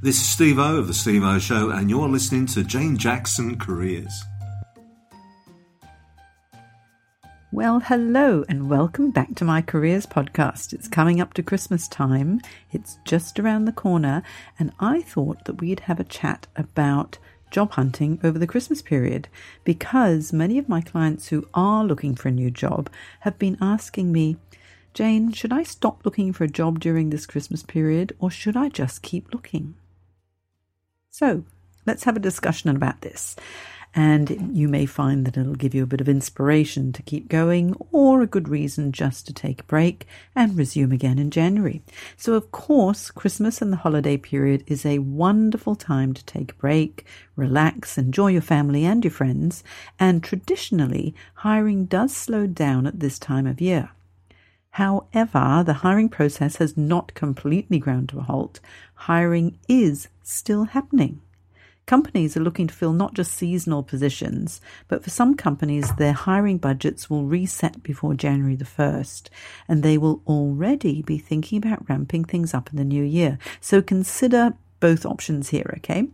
This is Steve O of The Steve O Show, and you're listening to Jane Jackson Careers. Well, hello, and welcome back to my Careers podcast. It's coming up to Christmas time, it's just around the corner, and I thought that we'd have a chat about job hunting over the Christmas period because many of my clients who are looking for a new job have been asking me, Jane, should I stop looking for a job during this Christmas period or should I just keep looking? So let's have a discussion about this. And you may find that it'll give you a bit of inspiration to keep going or a good reason just to take a break and resume again in January. So, of course, Christmas and the holiday period is a wonderful time to take a break, relax, enjoy your family and your friends. And traditionally, hiring does slow down at this time of year. However, the hiring process has not completely ground to a halt. Hiring is still happening. Companies are looking to fill not just seasonal positions, but for some companies, their hiring budgets will reset before January the 1st, and they will already be thinking about ramping things up in the new year. So consider both options here, okay?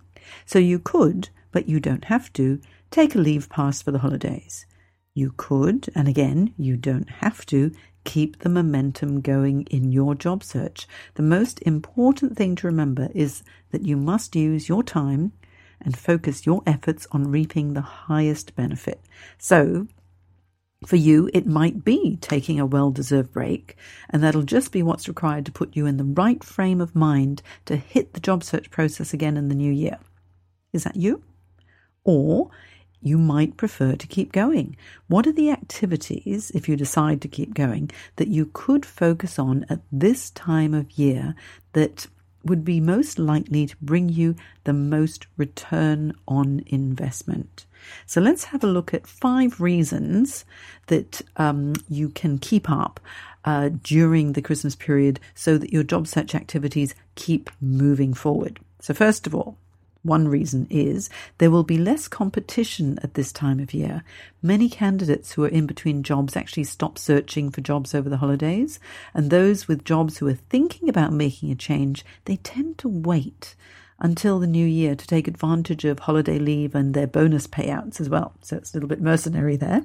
So you could, but you don't have to, take a leave pass for the holidays. You could, and again, you don't have to, keep the momentum going in your job search. The most important thing to remember is that you must use your time and focus your efforts on reaping the highest benefit. So, for you, it might be taking a well deserved break, and that'll just be what's required to put you in the right frame of mind to hit the job search process again in the new year. Is that you? Or you might prefer to keep going? What are the activities, if you decide to keep going, that you could focus on at this time of year that would be most likely to bring you the most return on investment? So let's have a look at five reasons that um, you can keep up uh, during the Christmas period so that your job search activities keep moving forward. So, first of all, one reason is there will be less competition at this time of year. Many candidates who are in between jobs actually stop searching for jobs over the holidays, and those with jobs who are thinking about making a change, they tend to wait until the new year to take advantage of holiday leave and their bonus payouts as well. So it's a little bit mercenary there.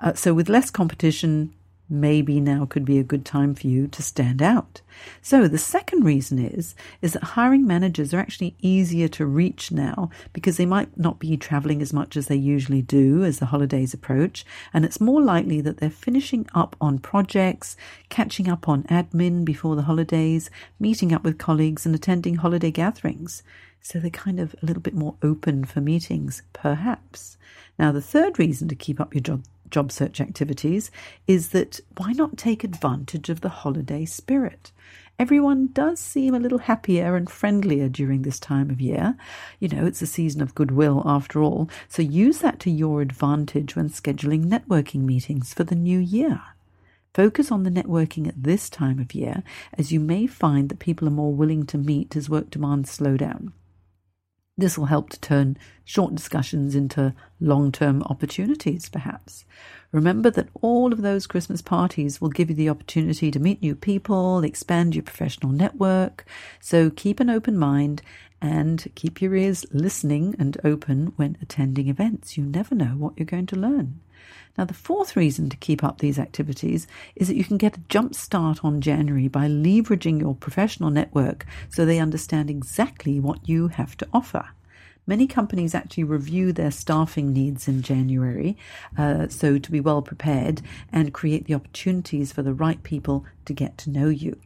Uh, so with less competition, maybe now could be a good time for you to stand out. So the second reason is is that hiring managers are actually easier to reach now because they might not be traveling as much as they usually do as the holidays approach and it's more likely that they're finishing up on projects, catching up on admin before the holidays, meeting up with colleagues and attending holiday gatherings. So they're kind of a little bit more open for meetings, perhaps. Now, the third reason to keep up your job job search activities is that why not take advantage of the holiday spirit? Everyone does seem a little happier and friendlier during this time of year. You know, it's a season of goodwill after all, so use that to your advantage when scheduling networking meetings for the new year. Focus on the networking at this time of year, as you may find that people are more willing to meet as work demands slow down. This will help to turn short discussions into long term opportunities, perhaps. Remember that all of those Christmas parties will give you the opportunity to meet new people, expand your professional network. So keep an open mind and keep your ears listening and open when attending events. You never know what you're going to learn. Now, the fourth reason to keep up these activities is that you can get a jump start on January by leveraging your professional network so they understand exactly what you have to offer. Many companies actually review their staffing needs in January, uh, so to be well prepared and create the opportunities for the right people to get to know you.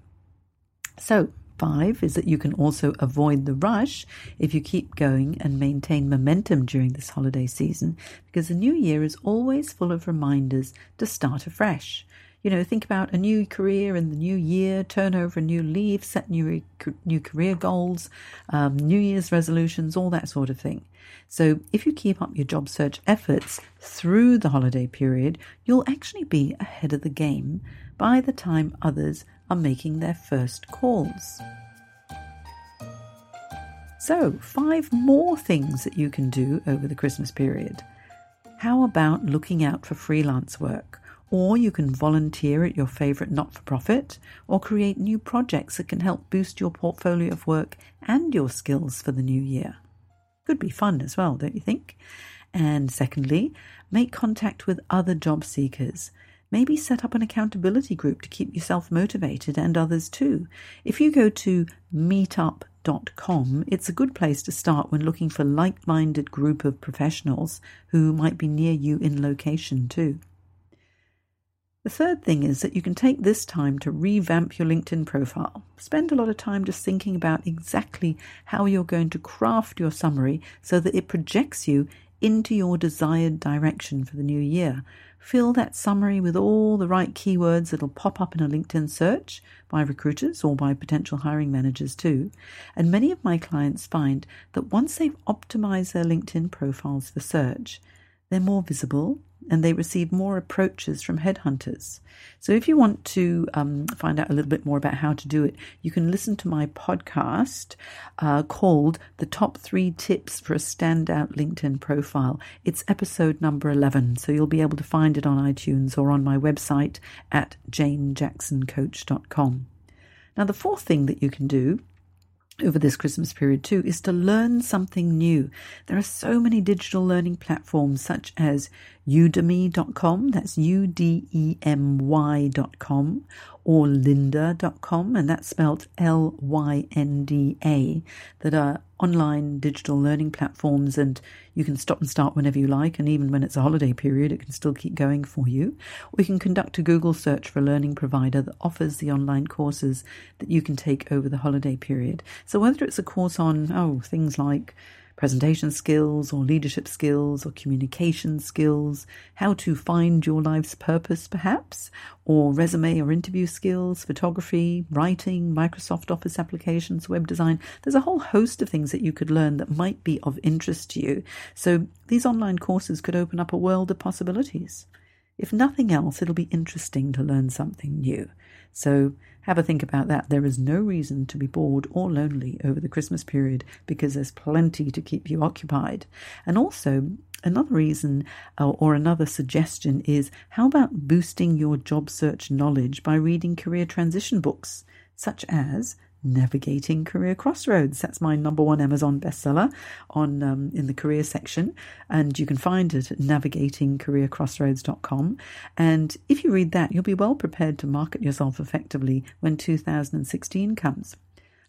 So, Five is that you can also avoid the rush if you keep going and maintain momentum during this holiday season, because the new year is always full of reminders to start afresh. You know, think about a new career in the new year, turn over a new leaf, set new new career goals, um, New Year's resolutions, all that sort of thing. So, if you keep up your job search efforts through the holiday period, you'll actually be ahead of the game by the time others are making their first calls. So, five more things that you can do over the Christmas period. How about looking out for freelance work? Or you can volunteer at your favourite not for profit, or create new projects that can help boost your portfolio of work and your skills for the new year. Could be fun as well, don't you think? And secondly, make contact with other job seekers. Maybe set up an accountability group to keep yourself motivated and others too. If you go to meetup.com, it's a good place to start when looking for like-minded group of professionals who might be near you in location too. The third thing is that you can take this time to revamp your LinkedIn profile. Spend a lot of time just thinking about exactly how you're going to craft your summary so that it projects you into your desired direction for the new year. Fill that summary with all the right keywords that'll pop up in a LinkedIn search by recruiters or by potential hiring managers too. And many of my clients find that once they've optimized their LinkedIn profiles for search, they're more visible and they receive more approaches from headhunters. So, if you want to um, find out a little bit more about how to do it, you can listen to my podcast uh, called The Top Three Tips for a Standout LinkedIn Profile. It's episode number 11, so you'll be able to find it on iTunes or on my website at janejacksoncoach.com. Now, the fourth thing that you can do over this Christmas period too is to learn something new. There are so many digital learning platforms such as udemy.com, that's U D E M Y.com, or lynda.com, and that's spelled L Y N D A, that are online digital learning platforms, and you can stop and start whenever you like, and even when it's a holiday period, it can still keep going for you. Or you can conduct a Google search for a learning provider that offers the online courses that you can take over the holiday period. So whether it's a course on, oh, things like presentation skills or leadership skills or communication skills, how to find your life's purpose, perhaps, or resume or interview skills, photography, writing, Microsoft Office applications, web design. There's a whole host of things that you could learn that might be of interest to you. So these online courses could open up a world of possibilities. If nothing else, it'll be interesting to learn something new. So have a think about that. There is no reason to be bored or lonely over the Christmas period because there's plenty to keep you occupied. And also, another reason uh, or another suggestion is how about boosting your job search knowledge by reading career transition books, such as Navigating Career Crossroads. That's my number one Amazon bestseller on um, in the career section, and you can find it at navigatingcareercrossroads.com. And if you read that, you'll be well prepared to market yourself effectively when 2016 comes.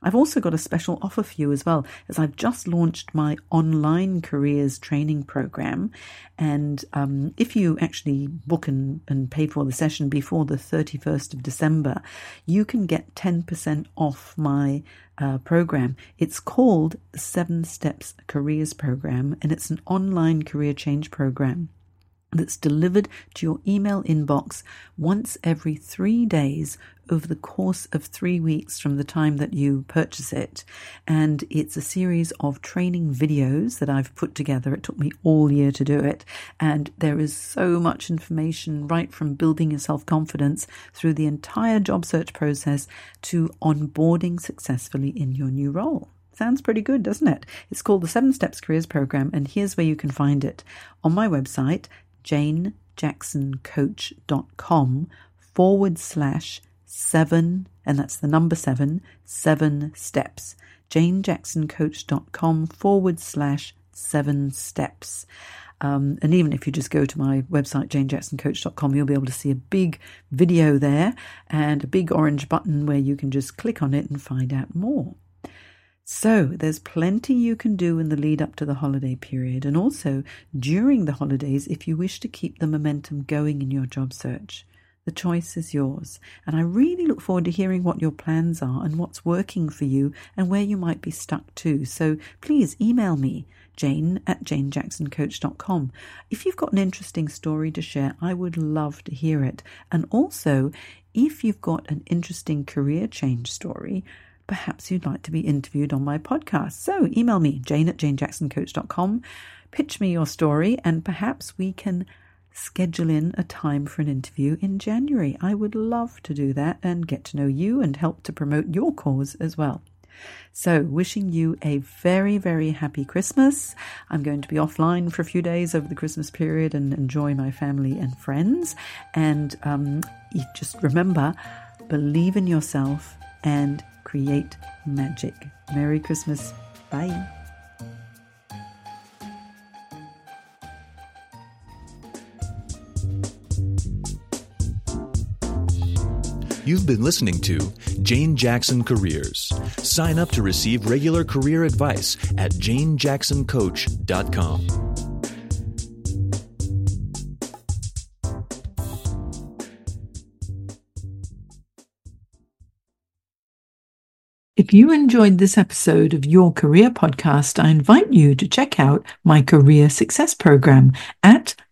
I've also got a special offer for you as well, as I've just launched my online careers training program. And um, if you actually book and, and pay for the session before the 31st of December, you can get 10% off my uh, program. It's called Seven Steps Careers Program, and it's an online career change program that's delivered to your email inbox once every three days over the course of three weeks from the time that you purchase it. And it's a series of training videos that I've put together. It took me all year to do it. And there is so much information right from building your self confidence through the entire job search process to onboarding successfully in your new role. Sounds pretty good, doesn't it? It's called the Seven Steps Careers Program, and here's where you can find it on my website, janejacksoncoach.com forward slash seven, and that's the number seven, seven steps. janejacksoncoach.com forward slash seven steps. Um, and even if you just go to my website, janejacksoncoach.com, you'll be able to see a big video there and a big orange button where you can just click on it and find out more. So there's plenty you can do in the lead up to the holiday period and also during the holidays if you wish to keep the momentum going in your job search. The choice is yours. And I really look forward to hearing what your plans are and what's working for you and where you might be stuck too. So please email me, jane at janejacksoncoach.com. If you've got an interesting story to share, I would love to hear it. And also, if you've got an interesting career change story, perhaps you'd like to be interviewed on my podcast. So email me, jane at janejacksoncoach.com, pitch me your story, and perhaps we can schedule in a time for an interview in January. I would love to do that and get to know you and help to promote your cause as well. So, wishing you a very, very happy Christmas. I'm going to be offline for a few days over the Christmas period and enjoy my family and friends. And um, just remember believe in yourself and create magic. Merry Christmas. Bye. You've been listening to Jane Jackson Careers. Sign up to receive regular career advice at janejacksoncoach.com. If you enjoyed this episode of Your Career Podcast, I invite you to check out my Career Success Program at